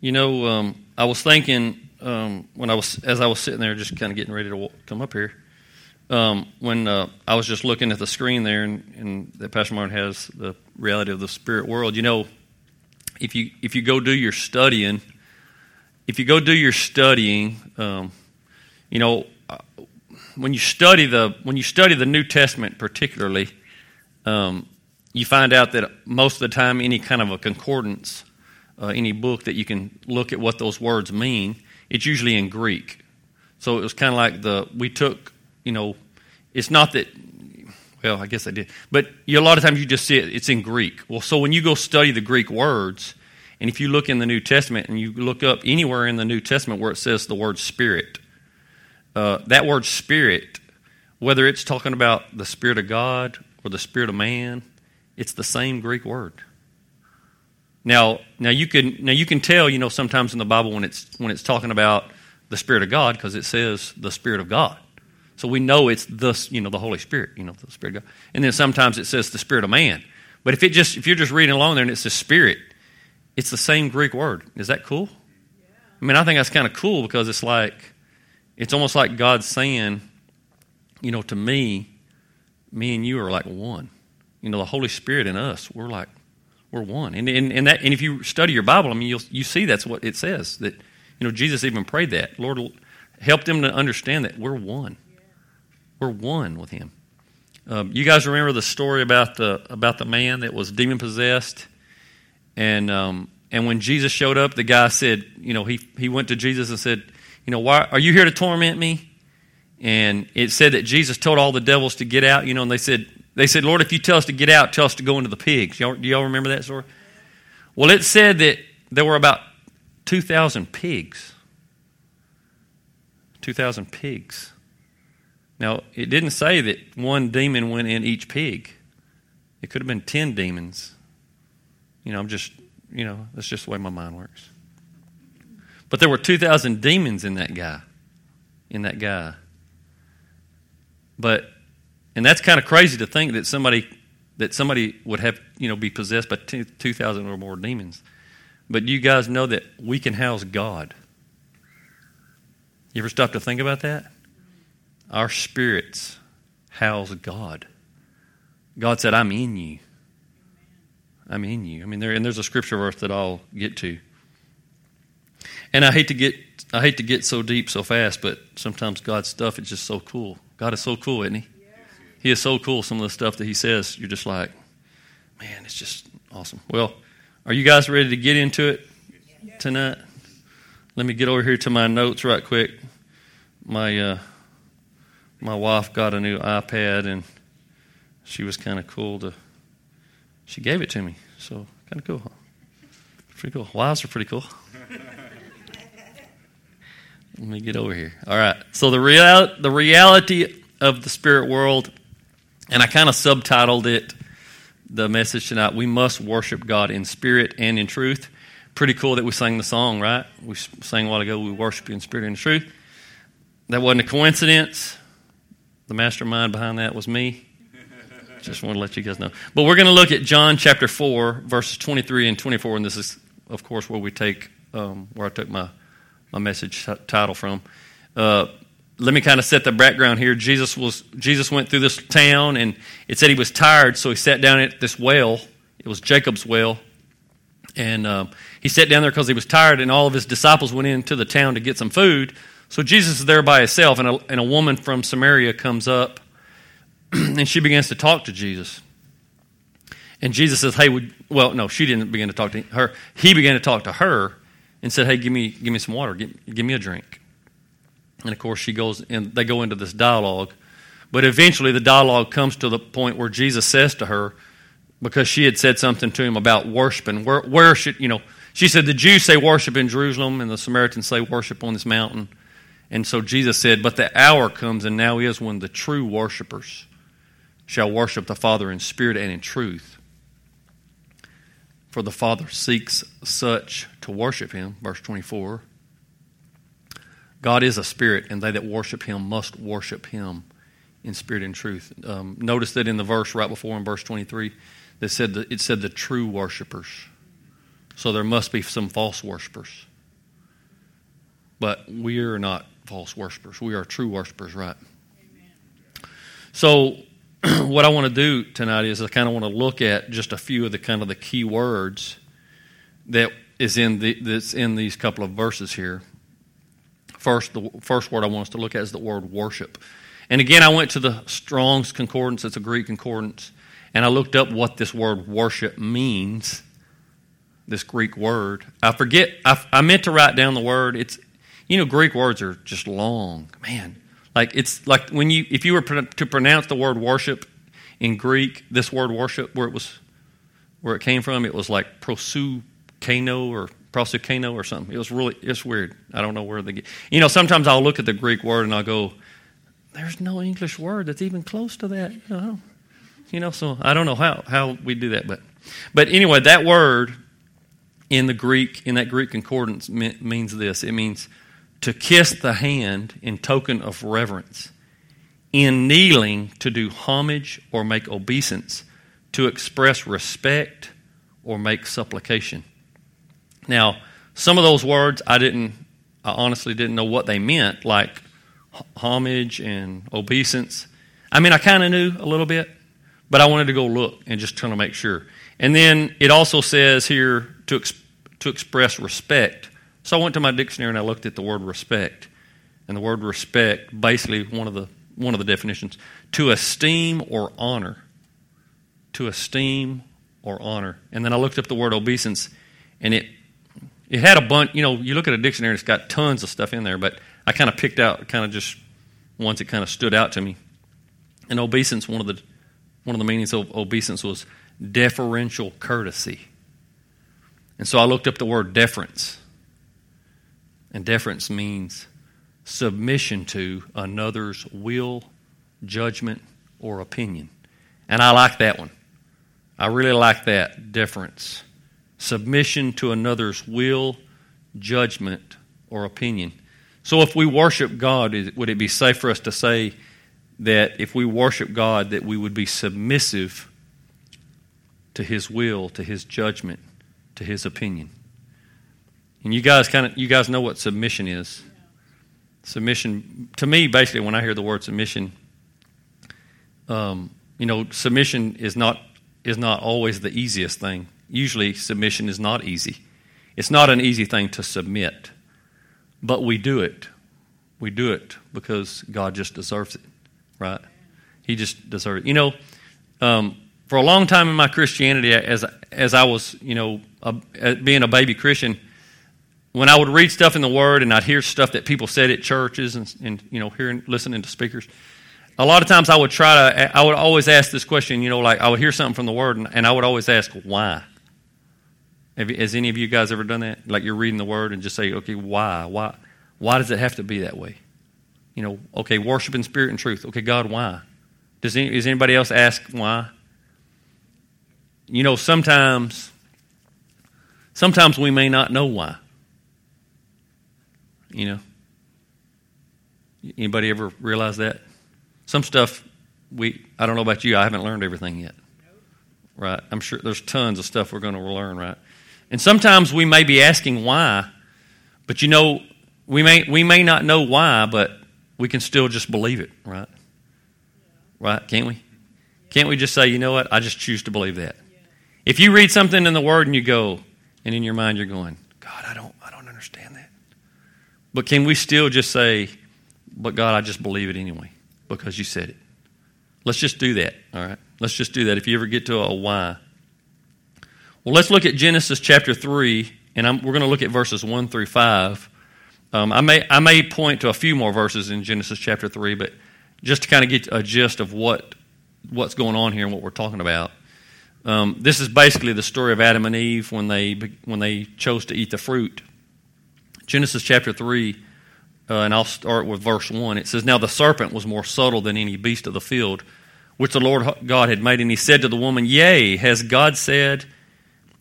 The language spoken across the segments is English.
You know, um, I was thinking um, when I was as I was sitting there, just kind of getting ready to come up here. Um, when uh, I was just looking at the screen there, and, and that Pastor Martin has the reality of the spirit world. You know, if you if you go do your studying, if you go do your studying, um, you know, uh, when you study the when you study the New Testament particularly, um, you find out that most of the time any kind of a concordance, uh, any book that you can look at what those words mean, it's usually in Greek. So it was kind of like the we took, you know, it's not that. Well, I guess I did, but you, a lot of times you just see it. It's in Greek. Well, so when you go study the Greek words, and if you look in the New Testament and you look up anywhere in the New Testament where it says the word Spirit, uh, that word Spirit, whether it's talking about the Spirit of God or the Spirit of man, it's the same Greek word. Now, now you can now you can tell, you know, sometimes in the Bible when it's when it's talking about the Spirit of God because it says the Spirit of God. So we know it's the you know the Holy Spirit, you know, the Spirit of God. And then sometimes it says the Spirit of man. But if it just if you're just reading along there and it says Spirit, it's the same Greek word. Is that cool? I mean, I think that's kind of cool because it's like it's almost like God saying, you know, to me, me and you are like one. You know, the Holy Spirit in us, we're like we're one. And, and, and, that, and if you study your Bible, I mean, you'll, you see that's what it says. That, you know, Jesus even prayed that. Lord, help them to understand that we're one. We're one with Him. Um, you guys remember the story about the, about the man that was demon possessed? And, um, and when Jesus showed up, the guy said, you know, he, he went to Jesus and said, you know, why are you here to torment me? And it said that Jesus told all the devils to get out, you know, and they said, they said, Lord, if you tell us to get out, tell us to go into the pigs. Y'all, do y'all remember that story? Well, it said that there were about 2,000 pigs. 2,000 pigs. Now, it didn't say that one demon went in each pig. It could have been 10 demons. You know, I'm just, you know, that's just the way my mind works. But there were 2,000 demons in that guy. In that guy. But and that's kind of crazy to think that somebody that somebody would have, you know, be possessed by 2,000 or more demons. But you guys know that we can house God. You ever stop to think about that? Our spirits house God. God said, I'm in you. I'm in you. I mean, there, and there's a scripture verse that I'll get to. And I hate to get I hate to get so deep so fast, but sometimes God's stuff is just so cool. God is so cool, isn't he? He is so cool. Some of the stuff that he says, you're just like, man, it's just awesome. Well, are you guys ready to get into it tonight? Let me get over here to my notes right quick. My uh, my wife got a new iPad, and she was kind of cool to. She gave it to me, so kind of cool. Huh? Pretty cool. Wives are pretty cool. Let me get over here. All right. So the real the reality of the spirit world and I kind of subtitled it, the message tonight, We Must Worship God in Spirit and in Truth. Pretty cool that we sang the song, right? We sang a while ago, We Worship You in Spirit and in Truth. That wasn't a coincidence. The mastermind behind that was me. Just want to let you guys know. But we're going to look at John chapter 4, verses 23 and 24, and this is, of course, where we take, um, where I took my, my message title from. Uh, let me kind of set the background here. Jesus was Jesus went through this town, and it said he was tired, so he sat down at this well. It was Jacob's well, and um, he sat down there because he was tired. And all of his disciples went into the town to get some food. So Jesus is there by himself, and a, and a woman from Samaria comes up, and she begins to talk to Jesus. And Jesus says, "Hey, would, well, no, she didn't begin to talk to her. He began to talk to her, and said, "Hey, give me give me some water. Give, give me a drink." And of course, she goes and they go into this dialogue. But eventually, the dialogue comes to the point where Jesus says to her, because she had said something to him about worshiping, where, where should, you know, she said, the Jews say worship in Jerusalem, and the Samaritans say worship on this mountain. And so Jesus said, But the hour comes, and now is when the true worshipers shall worship the Father in spirit and in truth. For the Father seeks such to worship him, verse 24. God is a spirit, and they that worship him must worship him in spirit and truth. Um, notice that in the verse right before in verse 23, that said the, it said the true worshipers. So there must be some false worshipers. But we are not false worshipers. We are true worshipers, right? Amen. So what I want to do tonight is I kind of want to look at just a few of the kind of the key words that is in the that's in these couple of verses here. First, the first word I want us to look at is the word worship. And again, I went to the Strong's Concordance, it's a Greek concordance, and I looked up what this word worship means, this Greek word. I forget, I, I meant to write down the word. It's, you know, Greek words are just long. Man, like it's like when you, if you were to pronounce the word worship in Greek, this word worship, where it was, where it came from, it was like prosukano or prosukano or something. It was really, it's weird. I don't know where they get. You know, sometimes I'll look at the Greek word and I'll go, there's no English word that's even close to that. You know, you know so I don't know how, how we do that, but but anyway, that word in the Greek in that Greek concordance means this. It means to kiss the hand in token of reverence, in kneeling to do homage or make obeisance, to express respect or make supplication. Now, some of those words I didn't, I honestly didn't know what they meant, like homage and obeisance. I mean, I kind of knew a little bit, but I wanted to go look and just trying to make sure. And then it also says here to, to express respect so I went to my dictionary and I looked at the word respect. And the word respect, basically one of the one of the definitions, to esteem or honor. To esteem or honor. And then I looked up the word obeisance and it it had a bunch, you know, you look at a dictionary, it's got tons of stuff in there, but I kind of picked out kind of just ones that kind of stood out to me. And obeisance, one of the one of the meanings of obeisance was deferential courtesy. And so I looked up the word deference. And deference means submission to another's will, judgment, or opinion. And I like that one. I really like that deference. Submission to another's will, judgment, or opinion. So if we worship God, would it be safe for us to say that if we worship God, that we would be submissive to His will, to His judgment, to His opinion? And you guys kind of you guys know what submission is. Submission to me, basically, when I hear the word submission, um, you know, submission is not is not always the easiest thing. Usually, submission is not easy. It's not an easy thing to submit, but we do it. We do it because God just deserves it, right? He just deserves it. You know, um, for a long time in my Christianity, as as I was, you know, a, being a baby Christian, when I would read stuff in the Word and I'd hear stuff that people said at churches and, and you know, hearing, listening to speakers, a lot of times I would try to, I would always ask this question, you know, like I would hear something from the Word and, and I would always ask, why? Have, has any of you guys ever done that? Like you're reading the Word and just say, okay, why? Why? Why does it have to be that way? You know, okay, worship in spirit and truth. Okay, God, why? Does, any, does anybody else ask why? You know, sometimes, sometimes we may not know why. You know? Anybody ever realize that? Some stuff we I don't know about you, I haven't learned everything yet. Right? I'm sure there's tons of stuff we're going to learn, right? And sometimes we may be asking why, but you know, we may we may not know why, but we can still just believe it, right? Right? Can't we? Can't we just say, you know what? I just choose to believe that. If you read something in the Word and you go, and in your mind you're going, God, I don't, I don't understand that. But can we still just say, but God, I just believe it anyway because you said it? Let's just do that, all right? Let's just do that if you ever get to a why. Well, let's look at Genesis chapter 3, and I'm, we're going to look at verses 1 through 5. Um, I, may, I may point to a few more verses in Genesis chapter 3, but just to kind of get a gist of what, what's going on here and what we're talking about. Um, this is basically the story of Adam and Eve when they, when they chose to eat the fruit Genesis chapter 3, uh, and I'll start with verse 1. It says, Now the serpent was more subtle than any beast of the field, which the Lord God had made. And he said to the woman, Yea, has God said,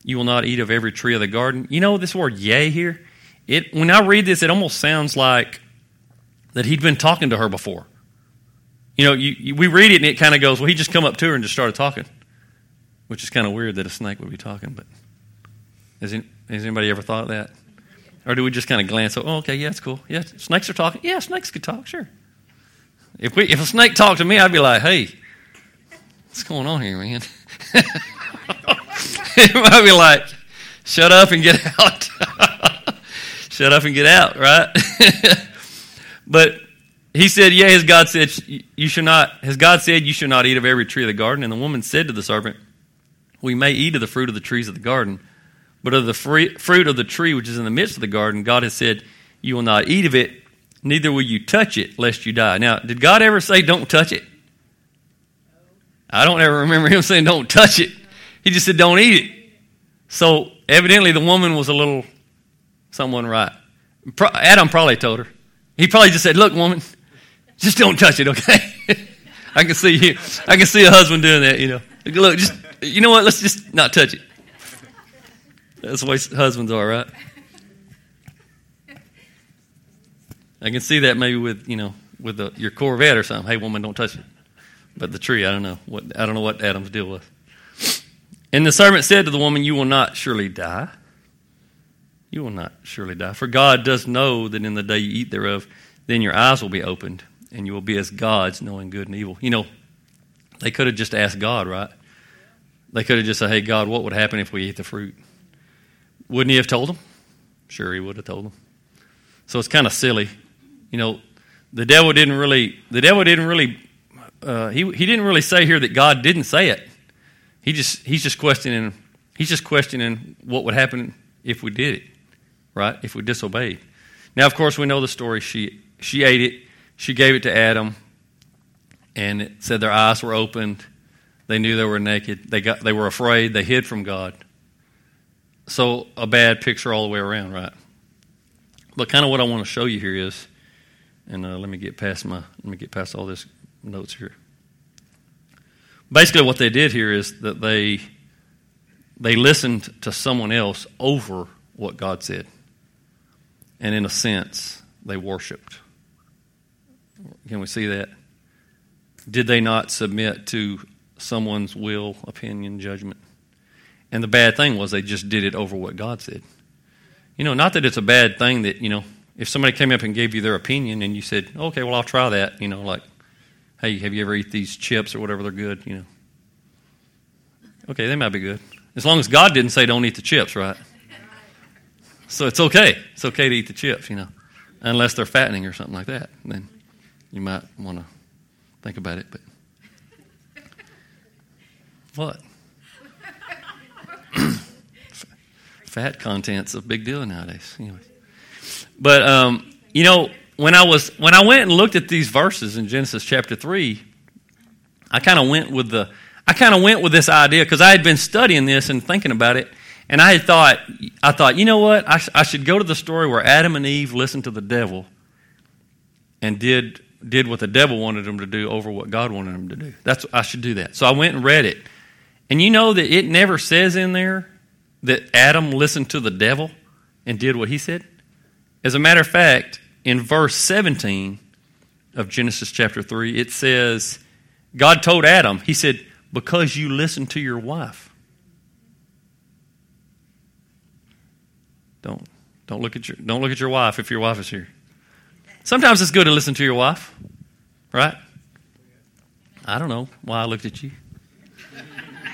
You will not eat of every tree of the garden? You know this word yea here? It, when I read this, it almost sounds like that he'd been talking to her before. You know, you, you, we read it and it kind of goes, Well, he just come up to her and just started talking, which is kind of weird that a snake would be talking, but. Is it, has anybody ever thought of that? Or do we just kind of glance? Oh, okay, yeah, it's cool. Yeah, snakes are talking. Yeah, snakes could talk. Sure. If we if a snake talked to me, I'd be like, hey, what's going on here, man? I'd be like, shut up and get out. shut up and get out, right? but he said, Yeah, as God said, you should not, has God said, you should not eat of every tree of the garden? And the woman said to the serpent, We may eat of the fruit of the trees of the garden, but of the free, fruit of the tree which is in the midst of the garden, God has said, You will not eat of it, neither will you touch it, lest you die. Now, did God ever say, Don't touch it? I don't ever remember him saying, Don't touch it. He just said, Don't eat it. So, evidently, the woman was a little someone right. Adam probably told her. He probably just said, Look, woman, just don't touch it, okay? I can see you. I can see a husband doing that. You know, look, just you know what? Let's just not touch it. That's the way husbands are, right? I can see that maybe with you know with the, your Corvette or something. Hey, woman, don't touch it. But the tree, I don't know what I don't know what Adam's deal was. And the servant said to the woman, "You will not surely die. You will not surely die, for God does know that in the day you eat thereof, then your eyes will be opened." and you will be as gods, knowing good and evil. You know, they could have just asked God, right? They could have just said, hey, God, what would happen if we eat the fruit? Wouldn't he have told them? Sure, he would have told them. So it's kind of silly. You know, the devil didn't really, the devil didn't really, uh, he, he didn't really say here that God didn't say it. He just, he's just questioning, he's just questioning what would happen if we did it, right? If we disobeyed. Now, of course, we know the story. She, she ate it she gave it to Adam, and it said their eyes were opened. They knew they were naked. They, got, they were afraid. They hid from God. So, a bad picture all the way around, right? But kind of what I want to show you here is, and uh, let me get past my, let me get past all this notes here. Basically, what they did here is that they they listened to someone else over what God said, and in a sense, they worshipped. Can we see that? Did they not submit to someone's will, opinion, judgment? And the bad thing was they just did it over what God said. You know, not that it's a bad thing that, you know, if somebody came up and gave you their opinion and you said, okay, well, I'll try that, you know, like, hey, have you ever eat these chips or whatever, they're good, you know. Okay, they might be good. As long as God didn't say don't eat the chips, right? So it's okay. It's okay to eat the chips, you know, unless they're fattening or something like that. Then you might want to think about it, but what? Fat content's a big deal nowadays. Anyway, but um, you know, when I was when I went and looked at these verses in Genesis chapter three, I kind of went with the I kind of went with this idea because I had been studying this and thinking about it, and I had thought I thought you know what I, I should go to the story where Adam and Eve listened to the devil and did did what the devil wanted them to do over what God wanted them to do. That's I should do that. So I went and read it. And you know that it never says in there that Adam listened to the devil and did what he said? As a matter of fact, in verse 17 of Genesis chapter 3, it says, God told Adam, He said, because you listened to your wife. Don't, don't, look at your, don't look at your wife if your wife is here. Sometimes it's good to listen to your wife, right? I don't know why I looked at you.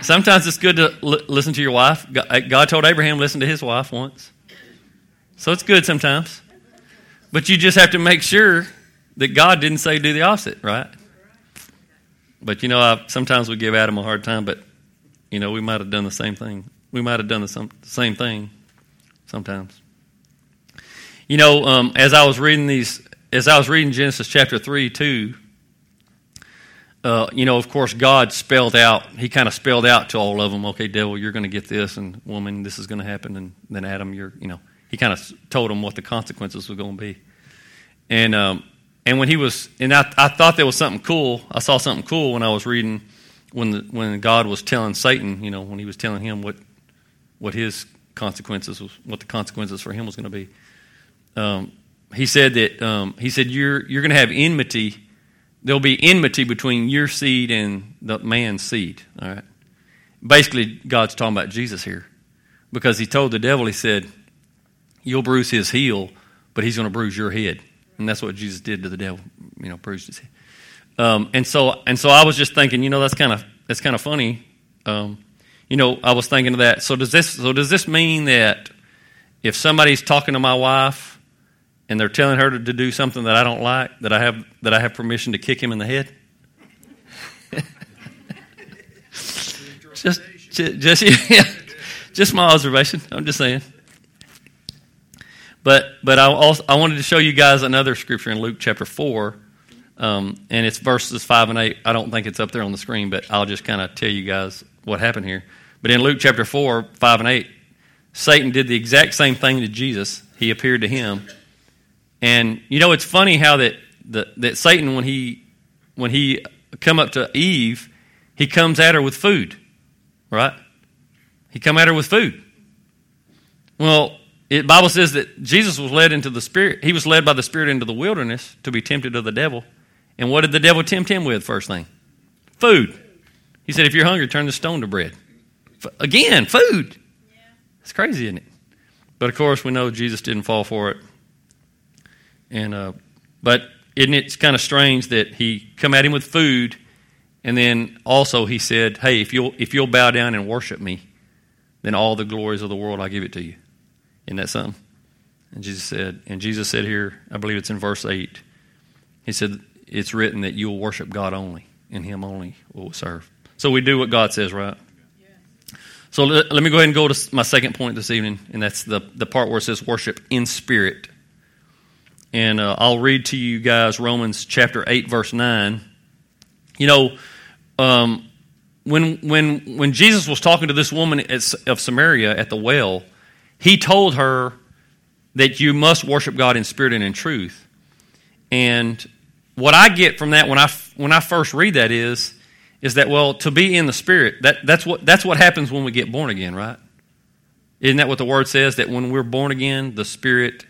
Sometimes it's good to l- listen to your wife. Uh, God told Abraham listen to his wife once. So it's good sometimes. But you just have to make sure that God didn't say do the opposite, right? But you know, I, sometimes we give Adam a hard time, but you know, we might have done the same thing. We might have done the, some, same thing sometimes. You know, um, as I was reading these as I was reading Genesis chapter 3, 2, uh, you know, of course, God spelled out, He kind of spelled out to all of them, okay, devil, you're going to get this, and woman, this is going to happen, and then Adam, you're, you know, He kind of told them what the consequences were going to be. And, um, and when he was, and I, I thought there was something cool. I saw something cool when I was reading, when, the, when God was telling Satan, you know, when he was telling him what, what his consequences was, what the consequences for him was going to be. Um, he said that um, he said you're you're going to have enmity. There'll be enmity between your seed and the man's seed. All right. Basically, God's talking about Jesus here. because he told the devil, he said, You'll bruise his heel, but he's going to bruise your head. And that's what Jesus did to the devil, you know, bruised his head. Um, and so, and so I was just thinking, you know, that's kind of that's kind of funny. Um, you know, I was thinking of that. So does this? So does this mean that if somebody's talking to my wife and they're telling her to, to do something that I don't like, that I have that I have permission to kick him in the head? just, just, yeah, just my observation. I'm just saying. But but I also I wanted to show you guys another scripture in Luke chapter four, um, and it's verses five and eight. I don't think it's up there on the screen, but I'll just kind of tell you guys what happened here. But in Luke chapter four, five and eight, Satan did the exact same thing to Jesus. He appeared to him, and you know it's funny how that that Satan when he when he come up to Eve, he comes at her with food, right? He come at her with food. Well, the Bible says that Jesus was led into the Spirit. He was led by the Spirit into the wilderness to be tempted of the devil. And what did the devil tempt him with, first thing? Food. He said, if you're hungry, turn the stone to bread. Again, food. Yeah. It's crazy, isn't it? But of course, we know Jesus didn't fall for it. And uh, but isn't it kind of strange that he come at him with food, and then also he said, "Hey, if you'll if you'll bow down and worship me, then all the glories of the world I give it to you." Isn't that something? And Jesus said, and Jesus said here, I believe it's in verse 8, he said, It's written that you will worship God only, and Him only will serve. So we do what God says, right? So let, let, me go ahead and go to my second point this evening, and that's the, the part where it says worship in spirit. And uh, I'll read to you guys Romans chapter 8, verse 9. You know, um, when, when, when Jesus was talking to this woman at, of Samaria at the well, he told her that you must worship God in spirit and in truth. And what I get from that when I, when I first read that is, is that, well, to be in the spirit, that, that's, what, that's what happens when we get born again, right? Isn't that what the word says? That when we're born again, the spirit,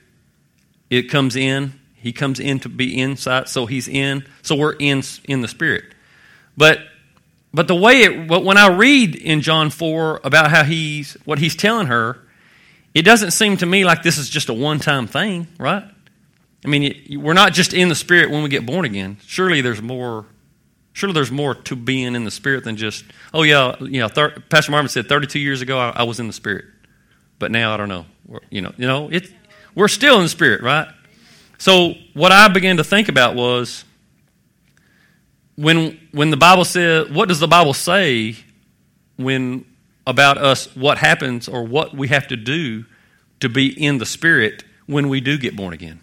it comes in. He comes in to be inside, so he's in. So we're in, in the spirit. But but the way it, when I read in John 4 about how he's, what he's telling her, it doesn't seem to me like this is just a one time thing, right? I mean, we're not just in the Spirit when we get born again. Surely there's more. Surely there's more to being in the Spirit than just, oh yeah, you know. Thir- Pastor Marvin said 32 years ago I, I, was in the Spirit, but now I don't know. We're, you know, you know, it. We're still in the Spirit, right? So what I began to think about was when when the Bible said, what does the Bible say when about us what happens or what we have to do to be in the Spirit when we do get born again.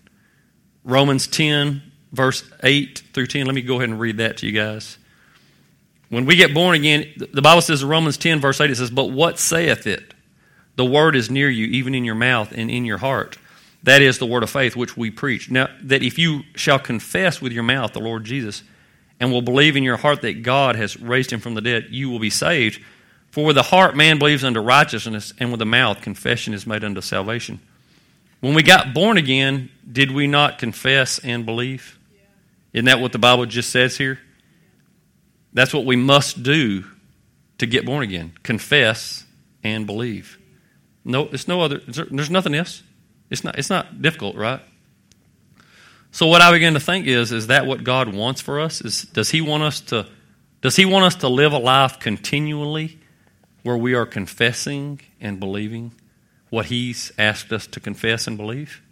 Romans 10, verse 8 through 10. Let me go ahead and read that to you guys. When we get born again, the Bible says in Romans 10, verse 8, it says, But what saith it? The word is near you, even in your mouth and in your heart. That is the word of faith which we preach. Now, that if you shall confess with your mouth the Lord Jesus and will believe in your heart that God has raised him from the dead, you will be saved. For with the heart man believes unto righteousness, and with the mouth confession is made unto salvation. When we got born again, did we not confess and believe? Isn't that what the Bible just says here? That's what we must do to get born again confess and believe. No, it's no other, there's nothing else. It's not, it's not difficult, right? So what I begin to think is, is that what God wants for us? Is does He want us to does He want us to live a life continually where we are confessing and believing what He's asked us to confess and believe.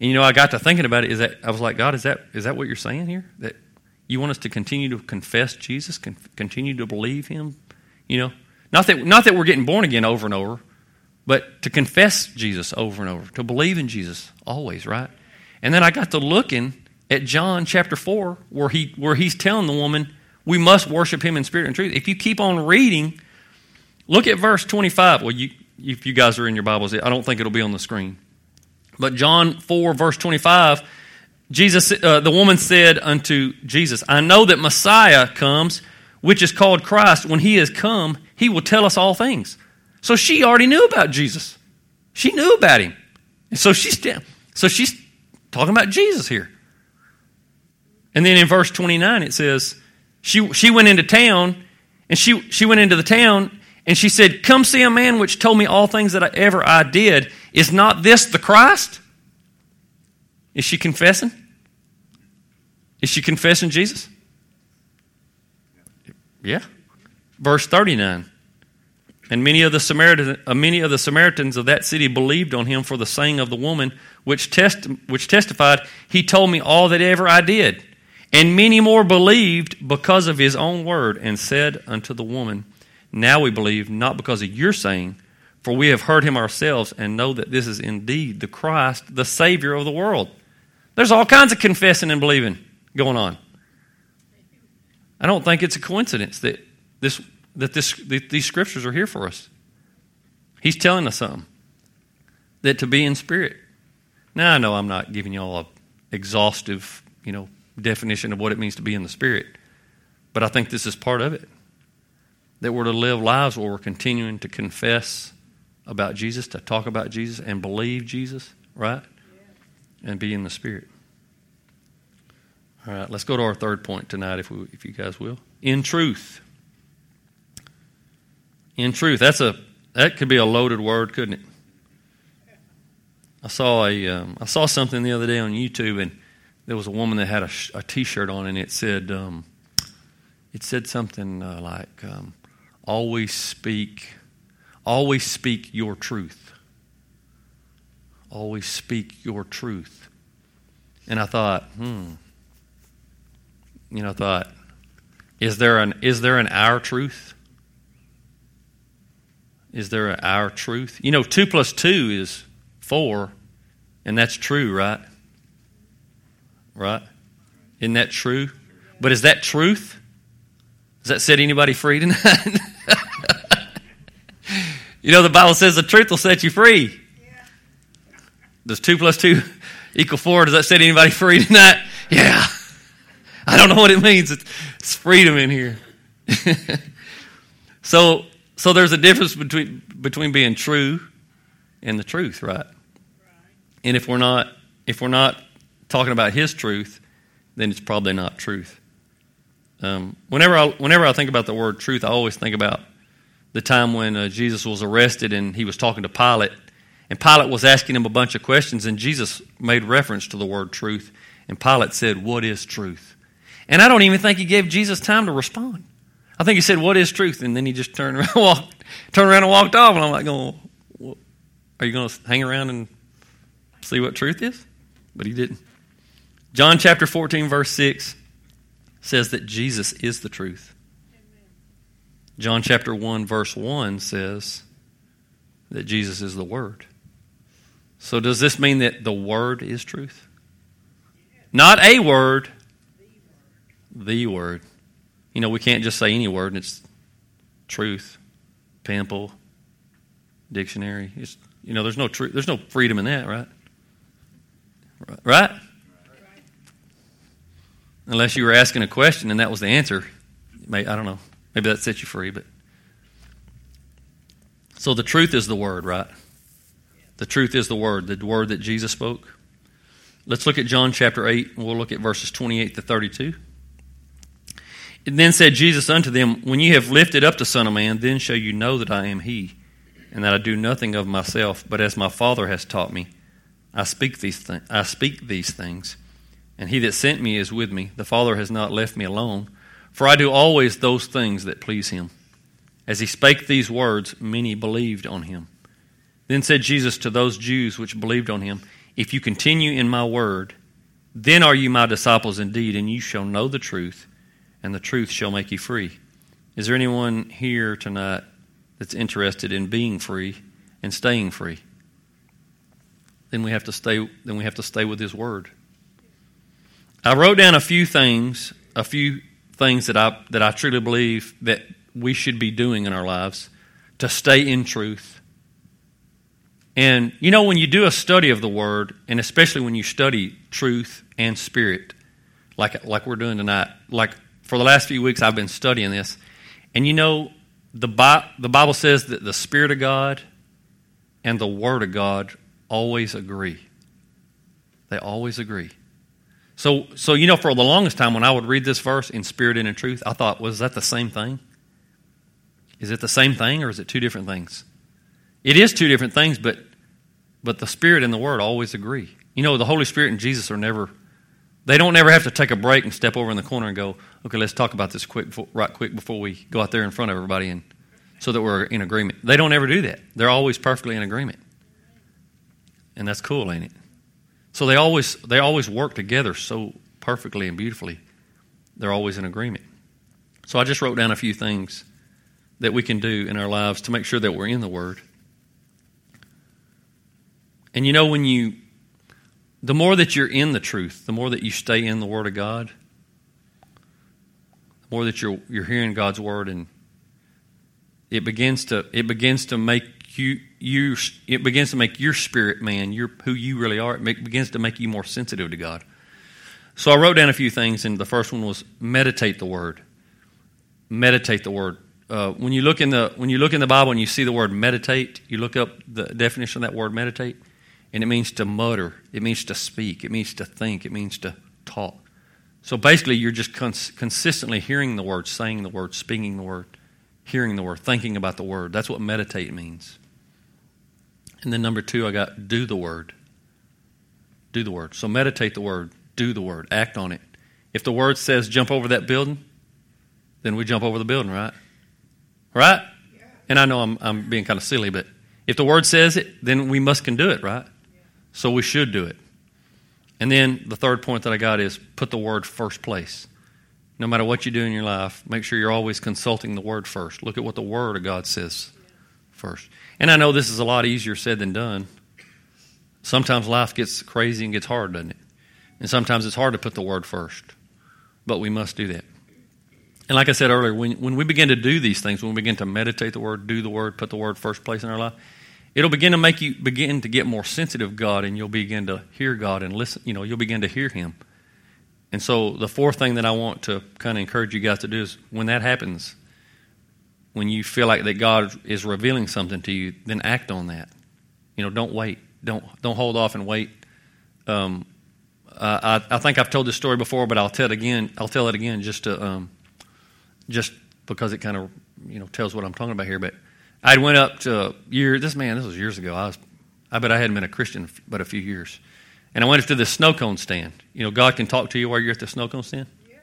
And you know, I got to thinking about it. Is that I was like, God, is that is that what you're saying here? That you want us to continue to confess Jesus, con- continue to believe Him? You know, not that not that we're getting born again over and over, but to confess Jesus over and over, to believe in Jesus always, right? And then I got to looking at John chapter four, where he where he's telling the woman we must worship Him in spirit and truth. If you keep on reading Look at verse 25. Well, you, if you guys are in your Bibles, I don't think it'll be on the screen. But John 4, verse 25, Jesus, uh, the woman said unto Jesus, I know that Messiah comes, which is called Christ. When he has come, he will tell us all things. So she already knew about Jesus. She knew about him. And so she's, so she's talking about Jesus here. And then in verse 29, it says, she, she went into town, and she, she went into the town And she said, Come see a man which told me all things that I, ever I did. Is not this the Christ? Is she confessing? Is she confessing Jesus? Yeah. Verse 39. And many of the Samaritans, uh, many of the Samaritans of that city believed on him for the saying of the woman, which, test, which testified, He told me all that ever I did. And many more believed because of his own word, and said unto the woman, Now we believe, not because of your saying, for we have heard him ourselves, and know that this is indeed the Christ, the Savior of the world. There's all kinds of confessing and believing going on. I don't think it's a coincidence that this that this that these scriptures are here for us. He's telling us something that to be in spirit. Now I know I'm not giving you all a exhaustive, you know, definition of what it means to be in the spirit, but I think this is part of it. That we're to live lives where we're continuing to confess about Jesus, to talk about Jesus, and believe Jesus, right? And be in the spirit. All right, let's go to our third point tonight, if, we, if you guys will. In truth. In truth. That's a that could be a loaded word, couldn't it? I saw a um, I saw something the other day on YouTube, and there was a woman that had a, a T-shirt on, and it said um, it said something uh, like um, "Always speak, always speak your truth. Always speak your truth." And I thought, hmm, you know, I thought, is there an is there an our truth? Is there an our truth? You know, two plus two is four, and that's true, right? Right? Isn't that true? But is that truth? Does that set anybody free tonight? you know, the Bible says the truth will set you free. Does two plus two equal four? Does that set anybody free tonight? Yeah. I don't know what it means. It's, freedom in here. so, so there's a difference between between being true and the truth, right? right? And if we're not if we're not talking about His truth, then it's probably not truth. Um, whenever I whenever I think about the word truth, I always think about the time when uh, Jesus was arrested and he was talking to Pilate, and Pilate was asking him a bunch of questions, and Jesus made reference to the word truth, and Pilate said, "What is truth?" And I don't even think he gave Jesus time to respond. I think he said, What is truth? And then he just turned around, walked, turned around and walked off. And I'm like, going, Are you going to hang around and see what truth is? But he didn't. John chapter 14, verse 6 says that Jesus is the truth. John chapter 1, verse 1 says that Jesus is the Word. So, does this mean that the Word is truth? Not a word, the word. You know, we can't just say any word, and it's truth, pample, dictionary. It's, you know, there's no truth. There's no freedom in that, right? Right? Unless you were asking a question and that was the answer. May, I don't know. Maybe that sets you free, but so the truth is the word, right? The truth is the word, the word that Jesus spoke. Let's look at John chapter 8, and we'll look at verses 28 to 32. And then said Jesus unto them, When ye have lifted up the Son of Man, then shall you know that I am He, and that I do nothing of myself, but as my Father has taught me, I speak these, th- I speak these things. And he that sent me is with me. The Father has not left me alone, for I do always those things that please him. As he spake these words, many believed on him. Then said Jesus to those Jews which believed on him, If you continue in my word, then are you my disciples indeed, and you shall know the truth and the truth shall make you free. Is there anyone here tonight that's interested in being free and staying free? Then we have to stay then we have to stay with his word. I wrote down a few things, a few things that I that I truly believe that we should be doing in our lives to stay in truth. And you know when you do a study of the word and especially when you study truth and spirit like like we're doing tonight, like for the last few weeks, I've been studying this. And you know, the, Bi- the Bible says that the Spirit of God and the Word of God always agree. They always agree. So, so you know, for the longest time, when I would read this verse in spirit and in truth, I thought, was that the same thing? Is it the same thing or is it two different things? It is two different things, but but the Spirit and the Word always agree. You know, the Holy Spirit and Jesus are never they don't ever have to take a break and step over in the corner and go, okay, let's talk about this quick, right quick before we go out there in front of everybody and so that we're in agreement. They don't ever do that. They're always perfectly in agreement. And that's cool, ain't it? So they always they always work together so perfectly and beautifully. They're always in agreement. So I just wrote down a few things that we can do in our lives to make sure that we're in the Word. And you know, when you, the more that you're in the truth, the more that you stay in the Word of God, the more that you're, you're hearing God's Word, and it begins to, it begins to make you, you, it begins to make your spirit man, your, who you really are, it make, begins to make you more sensitive to God. So I wrote down a few things, and the first one was meditate the Word. Meditate the Word. Uh, when you look in the when you look in the Bible and you see the word meditate, you look up the definition of that word meditate, and it means to mutter, it means to speak, it means to think, it means to talk. So basically, you're just cons- consistently hearing the word, saying the word, speaking the word, hearing the word, thinking about the word. That's what meditate means. And then number two, I got do the word. Do the word. So meditate the word, do the word, act on it. If the word says jump over that building, then we jump over the building, right? Right? And I know I'm, I'm being kind of silly, but if the word says it, then we must can do it, right? So we should do it. And then the third point that I got is put the word first place. No matter what you do in your life, make sure you're always consulting the word first. Look at what the word of God says first. And I know this is a lot easier said than done. Sometimes life gets crazy and gets hard, doesn't it? And sometimes it's hard to put the word first. But we must do that. And like I said earlier, when, when we begin to do these things, when we begin to meditate the word, do the word, put the word first place in our life, it'll begin to make you begin to get more sensitive to God and you'll begin to hear God and listen, you know, you'll begin to hear him. And so the fourth thing that I want to kind of encourage you guys to do is when that happens, when you feel like that God is revealing something to you, then act on that. You know, don't wait. Don't don't hold off and wait. Um, uh, I, I think I've told this story before, but I'll tell it again. I'll tell it again just to um, just because it kind of you know tells what I'm talking about here. But I went up to year. This man, this was years ago. I was, I bet I hadn't been a Christian but a few years, and I went up to the snow cone stand. You know, God can talk to you while you're at the snow cone stand. Yeah.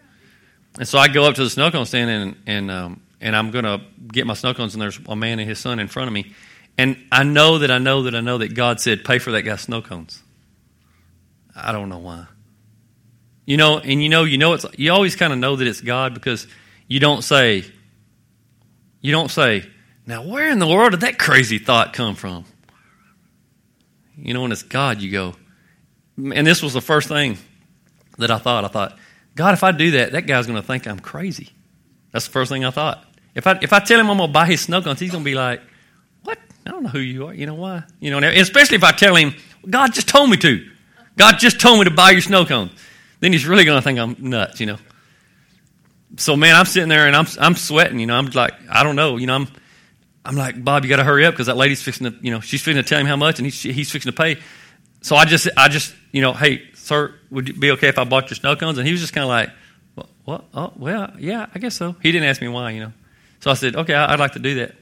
And so I go up to the snow cone stand and and um, and I'm gonna get my snow cones, and there's a man and his son in front of me, and I know that I know that I know that God said, "Pay for that guy's snow cones." I don't know why. You know, and you know, you know, it's you always kind of know that it's God because you don't say, you don't say, now where in the world did that crazy thought come from? You know, when it's God, you go, and this was the first thing that I thought. I thought, God, if I do that, that guy's going to think I'm crazy. That's the first thing I thought. If I if I tell him I'm going to buy his snow cones, he's going to be like, "What? I don't know who you are. You know why? You know." especially if I tell him, "God just told me to. God just told me to buy your snow cones." Then he's really going to think I'm nuts. You know so man, I'm sitting there and I'm I'm sweating. You know, I'm like, I don't know. You know, I'm I'm like, Bob, you got to hurry up because that lady's fixing to, you know, she's fixing to tell him how much, and he's he's fixing to pay. So I just I just you know, hey, sir, would it be okay if I bought your snow cones? And he was just kind of like, what? what? Oh, well, yeah, I guess so. He didn't ask me why, you know. So I said, okay, I'd like to do that.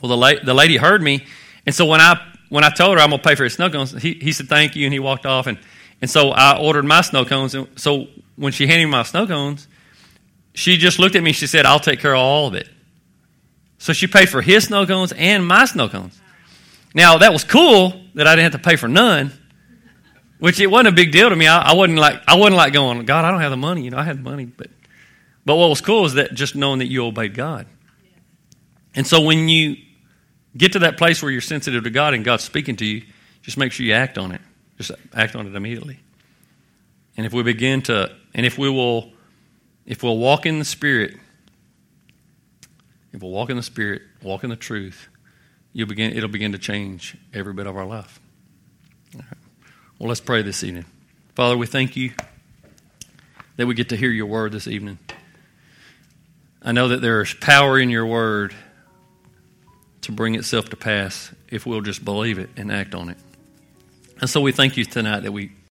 Well, the la- the lady heard me, and so when I when I told her I'm gonna pay for his snow cones, he he said thank you, and he walked off, and and so I ordered my snow cones, and so when she handed me my snow cones she just looked at me. She said, I'll take care of all of it. So she paid for his snow cones and my snow cones. Now, that was cool that I didn't have to pay for none, which it wasn't a big deal to me. I, I wasn't like I wasn't like going, God, I don't have the money. You know, I had the money, but but what was cool is that just knowing that you obeyed God. And so when you get to that place where you're sensitive to God and God's speaking to you, just make sure you act on it. Just act on it immediately. And if we begin to, and if we will if we'll walk in the Spirit, if we'll walk in the Spirit, walk in the truth, you'll begin, it'll begin to change every bit of our life. Well, let's pray this evening. Father, we thank you that we get to hear your word this evening. I know that there is power in your word to bring itself to pass if we'll just believe it and act on it. And so we thank you tonight that we